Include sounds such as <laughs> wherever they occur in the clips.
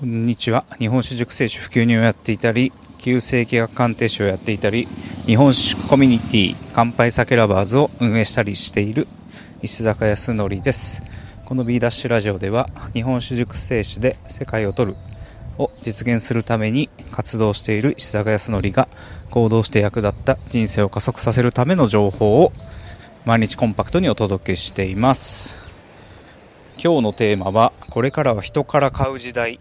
こんにちは。日本酒熟成酒普及人をやっていたり旧世紀学鑑定士をやっていたり日本酒コミュニティ乾杯酒ラバーズを運営したりしている石坂康則です。この B ダッシュラジオでは日本酒熟成酒で世界を取るを実現するために活動している石坂康則が行動して役立った人生を加速させるための情報を毎日コンパクトにお届けしています。今日のテーマはこれからは人から買う時代。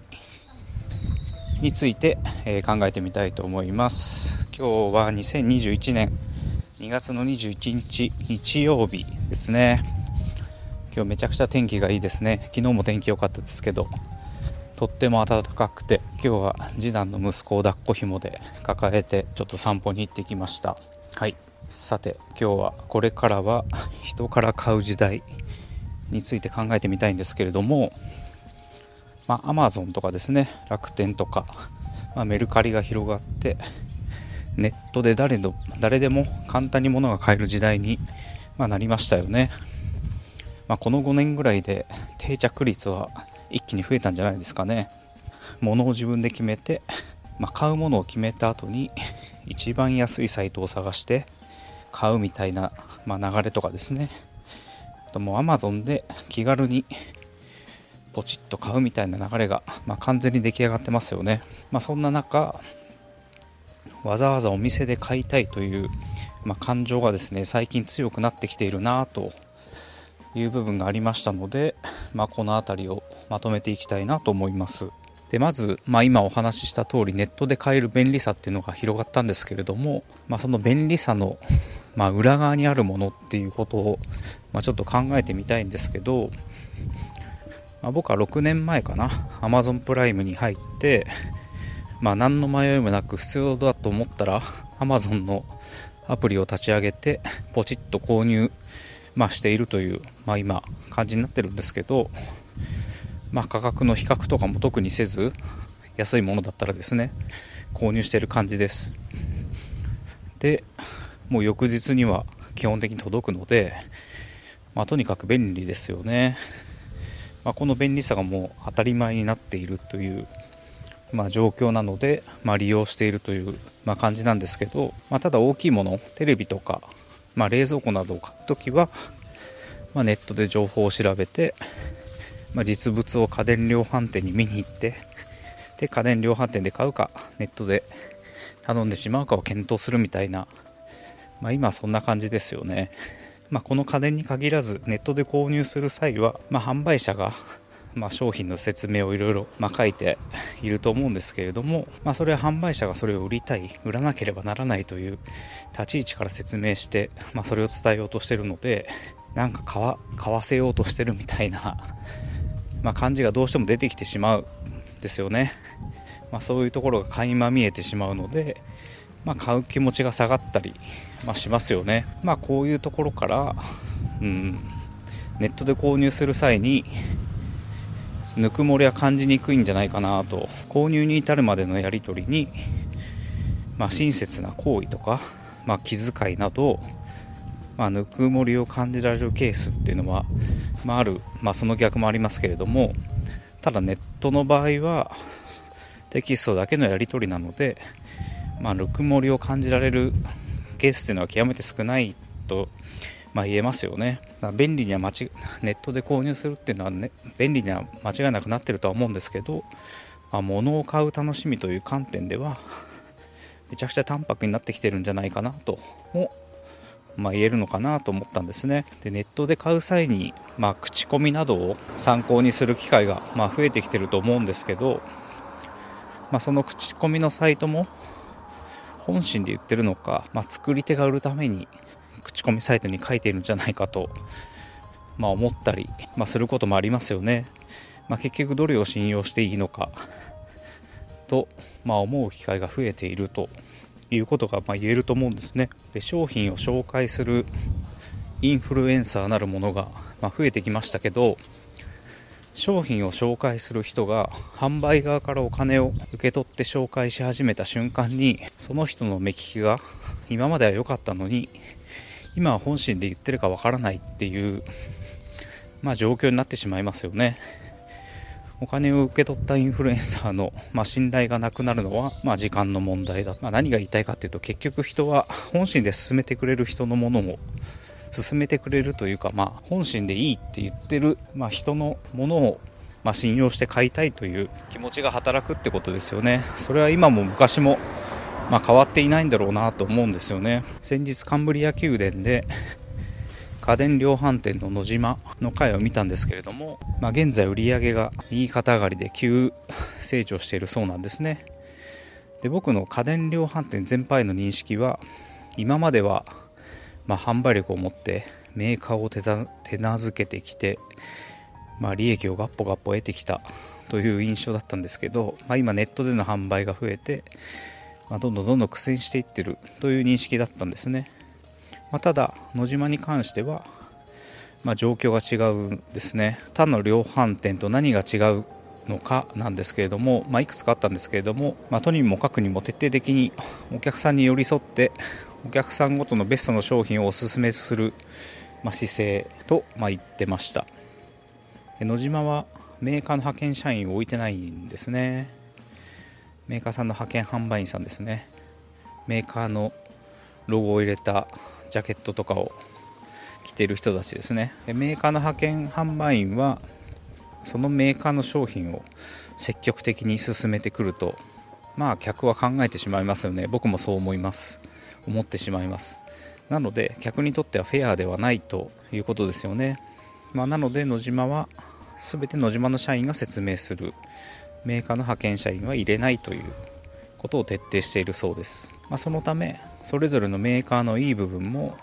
について、えー、考えてみたいと思います。今日は2021年2月の21日日曜日ですね。今日めちゃくちゃ天気がいいですね。昨日も天気良かったですけどとっても暖かくて今日は次男の息子を抱っこ紐で抱えてちょっと散歩に行ってきました。はい。さて今日はこれからは人から買う時代について考えてみたいんですけれどもまあ、Amazon とかですね楽天とか、まあ、メルカリが広がってネットで誰の誰でも簡単に物が買える時代に、まあ、なりましたよね、まあ、この5年ぐらいで定着率は一気に増えたんじゃないですかね。物を自分で決めて、まあ、買うものを決めた後に一番安いサイトを探して買うみたいな、ま、流れとかですね。あともう Amazon で気軽にポチッと買うみたいな流れが、まあ、完全に出来上がってますよね。まあ、そんな中、わざわざお店で買いたいという、まあ、感情がですね、最近強くなってきているなという部分がありましたので、まあ、この辺りをまとめていきたいなと思います。でまず、まあ、今お話しした通りネットで買える便利さっていうのが広がったんですけれども、まあ、その便利さの、まあ、裏側にあるものっていうことを、まあ、ちょっと考えてみたいんですけど、まあ、僕は6年前かな。Amazon プライムに入ってまあ何の迷いもなく必要だと思ったら Amazon のアプリを立ち上げてポチッと購入、まあ、しているという、まあ、今感じになってるんですけど、まあ、価格の比較とかも特にせず安いものだったらですね購入してる感じです。でもう翌日には基本的に届くので、まあ、とにかく便利ですよね。まあ、この便利さがもう当たり前になっているという、まあ、状況なので、まあ、利用しているという、ま感じなんですけど、ま、ただ大きいものテレビとか、ま、冷蔵庫などを買う時は、まネットで情報を調べて、ま実物を家電量販店に見に行ってで家電量販店で買うかネットで頼んでしまうかを検討するみたいな、ま今そんな感じですよね。まあ、この家電に限らずネットで購入する際は、まあ、販売者が <laughs> ま、商品の説明をいろいろ書いていると思うんですけれども、まあ、それは販売者がそれを売りたい売らなければならないという立ち位置から説明して、まあ、それを伝えようとしてるのでなんか買わ買わせようとしてるみたいな、<laughs> まあ、感じがどうしても出てきてしまうんですよね、まあ、そういうところが垣間見えてしまうので、まあ、買う気持ちが下がったり、まあ、しますよね。まあ、こういうところから、うん、ネットで購入する際に、ぬくもりは感じにくいんじゃないかなと、購入に至るまでのやり取りに、まあ、親切な行為とか、まあ、気遣いなど、まあ、ぬくもりを感じられるケースっていうのは、まあ、ある、まあ、その逆もありますけれども、ただネットの場合は、テキストだけのやり取りなので、まあ、ぬくもりを感じられるケースっていうのは極めて少ないと、まあ、言えますよね。便利には間違ネットで購入するっていうのは、ね、便利には間違いなくなってるとは思うんですけど、まあ、物を買う楽しみという観点ではめちゃくちゃ淡白になってきてるんじゃないかなとも、まあ、言えるのかなと思ったんですね。でネットで買う際に、まあ、口コミなどを参考にする機会が、まあ、増えてきてると思うんですけど、まあ、その口コミのサイトも本心で言ってるのか、まあ、作り手が売るために口コミサイトに書いているんじゃないかと、まあ、思ったり、まあ、することもありますよね。まあ、結局どれを信用していいのかと、まあ、思う機会が増えているということがま言えると思うんですね。で商品を紹介するインフルエンサーなるものがま増えてきましたけど商品を紹介する人が販売側からお金を受け取って紹介し始めた瞬間にその人の目利きが今までは良かったのに今は本心で言ってるかわからないっていう、まあ、状況になってしまいますよね。お金を受け取ったインフルエンサーの、まあ、信頼がなくなるのは、まあ、時間の問題だ、まあ、何が言いたいかというと結局人は本心で進めてくれる人のものを進めてくれるというか、まあ、本心でいいって言ってる、まあ、人のものを、まあ、信用して買いたいという気持ちが働くってことですよね。それは今も昔も、まあ、変わっていないんだろうなと思うんですよね。先日カンブリア宮殿で <laughs> 家電量販店の野島の回を見たんですけれども、まあ、現在売り上げが右肩上がりで急成長しているそうなんですね。で僕の家電量販店全般の認識は今まではまあ、販売力を持ってメーカーを手なずけてきて、まあ、利益をガッポガッポ得てきたという印象だったんですけど、まあ、今ネットでの販売が増えて、まあ、どんどんどんどん苦戦していってるという認識だったんですね、まあ、ただ野島に関しては、まあ、状況が違うんですね。他の量販店と何が違うのかなんですけれども、ま、いくつかあったんですけれども、ま、とにもかくにも徹底的にお客さんに寄り添ってお客さんごとのベストの商品をおすすめする、まあ、姿勢と、まあ、言ってました。で野島はメーカーの派遣社員を置いてないんですね。メーカーさんの派遣販売員さんですね。メーカーのロゴを入れたジャケットとかを着てる人たちですね。でメーカーの派遣販売員はそのメーカーの商品を積極的に進めてくるとまあ客は考えてしまいますよね。僕もそう思います。思ってしまいます。なので客にとってはフェアではないということですよね、まあ、なので野島は全て野島の社員が説明する。メーカーの派遣社員は入れないということを徹底しているそうです、まあ、そのためそれぞれのメーカーのいい部分も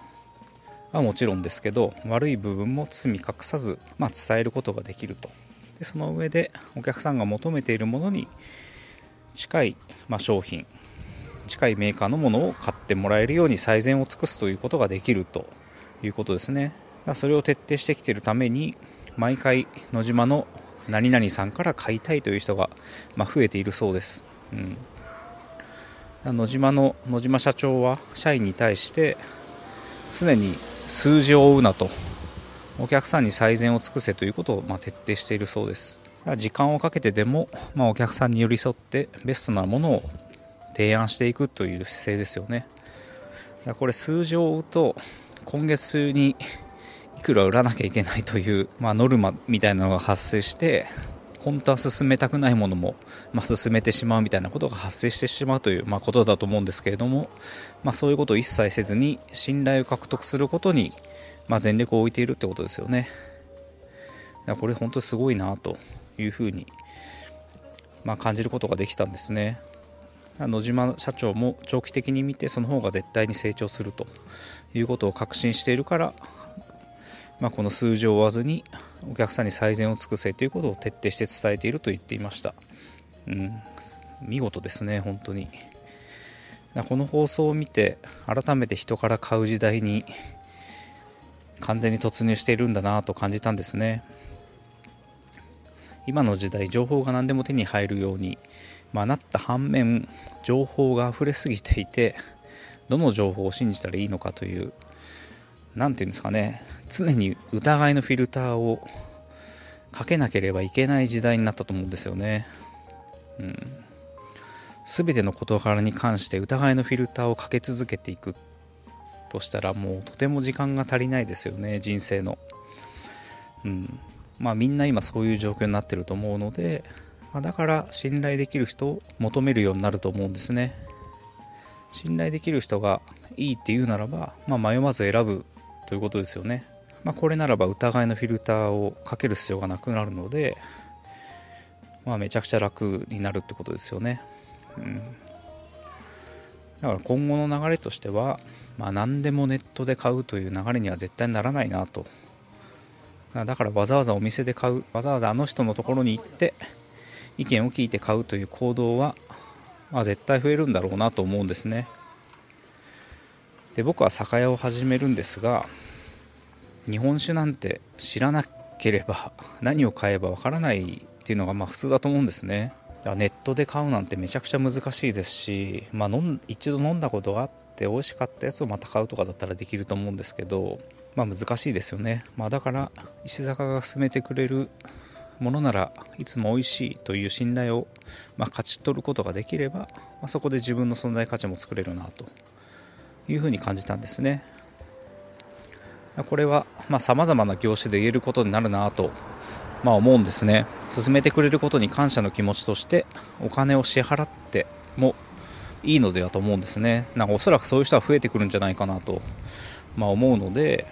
はもちろんですけど悪い部分も包み隠さず、まあ、伝えることができると。でその上でお客さんが求めているものに近い、まあ、商品近いメーカーのものを買ってもらえるように最善を尽くすということができるということですね。それを徹底してきているために毎回野島の何々さんから買いたいという人が、ま、増えているそうです、うん、野島の野島社長は社員に対して常に数字を追うなと。お客さんに最善を尽くせということを、ま、徹底しているそうです。時間をかけてでも、ま、お客さんに寄り添ってベストなものを提案していくという姿勢ですよね。これ数字を追うと今月中にいくら売らなきゃいけないという、まあ、ノルマみたいなのが発生して本当は進めたくないものも、まあ、進めてしまうみたいなことが発生してしまうという、まあ、ことだと思うんですけれども、まあ、そういうことを一切せずに信頼を獲得することに、ま、全力を置いているってことですよね。だこれ本当にすごいなというふうに、ま、感じることができたんですね。野島社長も長期的に見てその方が絶対に成長するということを確信しているから、まあ、この数字を追わずにお客さんに最善を尽くせということを徹底して伝えていると言っていました、うん、見事ですね本当に。この放送を見て改めて人から買う時代に完全に突入しているんだなと感じたんですね。今の時代情報が何でも手に入るようにまあ、なった反面情報が溢れすぎていてどの情報を信じたらいいのかという何て言うんですかね常に疑いのフィルターをかけなければいけない時代になったと思うんですよね。うん、全ての事柄に関して疑いのフィルターをかけ続けていくとしたらもうとても時間が足りないですよね人生の。うん、まあみんな今そういう状況になってると思うのでまあ、だから信頼できる人を求めるようになると思うんですね。信頼できる人がいいって言うならば、まあ、迷わず選ぶということですよね、まあ、これならば疑いのフィルターをかける必要がなくなるので、まあ、めちゃくちゃ楽になるってことですよね、うん、だから今後の流れとしては、まあ、何でもネットで買うという流れには絶対ならないなと。だからわざわざお店で買うわざわざあの人のところに行って意見を聞いて買うという行動は、まあ、絶対増えるんだろうなと思うんですね。で僕は酒屋を始めるんですが日本酒なんて知らなければ何を買えばわからないっていうのがまあ普通だと思うんですね。ネットで買うなんてめちゃくちゃ難しいですし、まあ、一度飲んだことがあって美味しかったやつをまた買うとかだったらできると思うんですけど、まあ、難しいですよね、まあ、だから石坂が勧めてくれるものならいつも美味しいという信頼を、まあ、勝ち取ることができれば、まあ、そこで自分の存在価値も作れるなというふうに感じたんですね。これはさまざ、まな業種で言えることになるなと、まあ、思うんですね。進めてくれることに感謝の気持ちとしてお金を支払ってもいいのではと思うんですね。なんかおそらくそういう人は増えてくるんじゃないかなと、まあ、思うので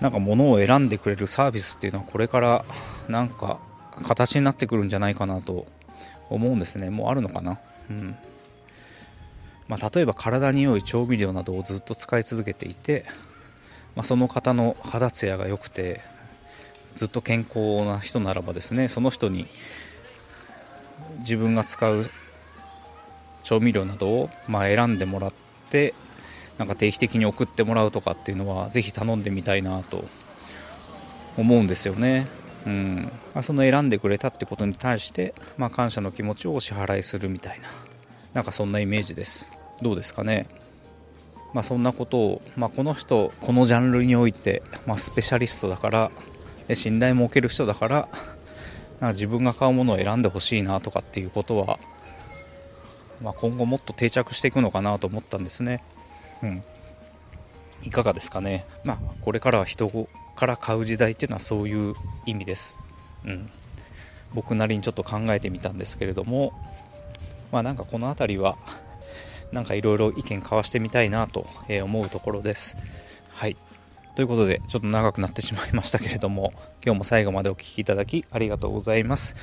なんか物を選んでくれるサービスっていうのはこれからなんか形になってくるんじゃないかなと思うんですね。もうあるのかな？うん。まあ、例えば体に良い調味料などをずっと使い続けていて、まあ、その方の肌ツヤが良くてずっと健康な人ならばですねその人に自分が使う調味料などをま選んでもらってなんか定期的に送ってもらうとかっていうのはぜひ頼んでみたいなと思うんですよね。うんまあ、その選んでくれたってことに対して、まあ、感謝の気持ちをお支払いするみたいななんかそんなイメージですどうですかねまあ、そんなことを、まあ、この人このジャンルにおいて、まあ、スペシャリストだから信頼も受ける人だからなんか自分が買うものを選んでほしいなとかっていうことは、まあ、今後もっと定着していくのかなと思ったんですね。うん、いかがですかね、まあ、これからは人から買う時代っていうのはそういう意味です、うん、僕なりにちょっと考えてみたんですけれどもまあなんかこの辺りは <laughs> なんかいろいろ意見交わしてみたいなと思うところです。はい。ということでちょっと長くなってしまいましたけれども今日も最後までお聴きいただきありがとうございます。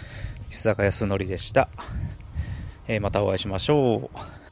石坂康則でした、えー、またお会いしましょう。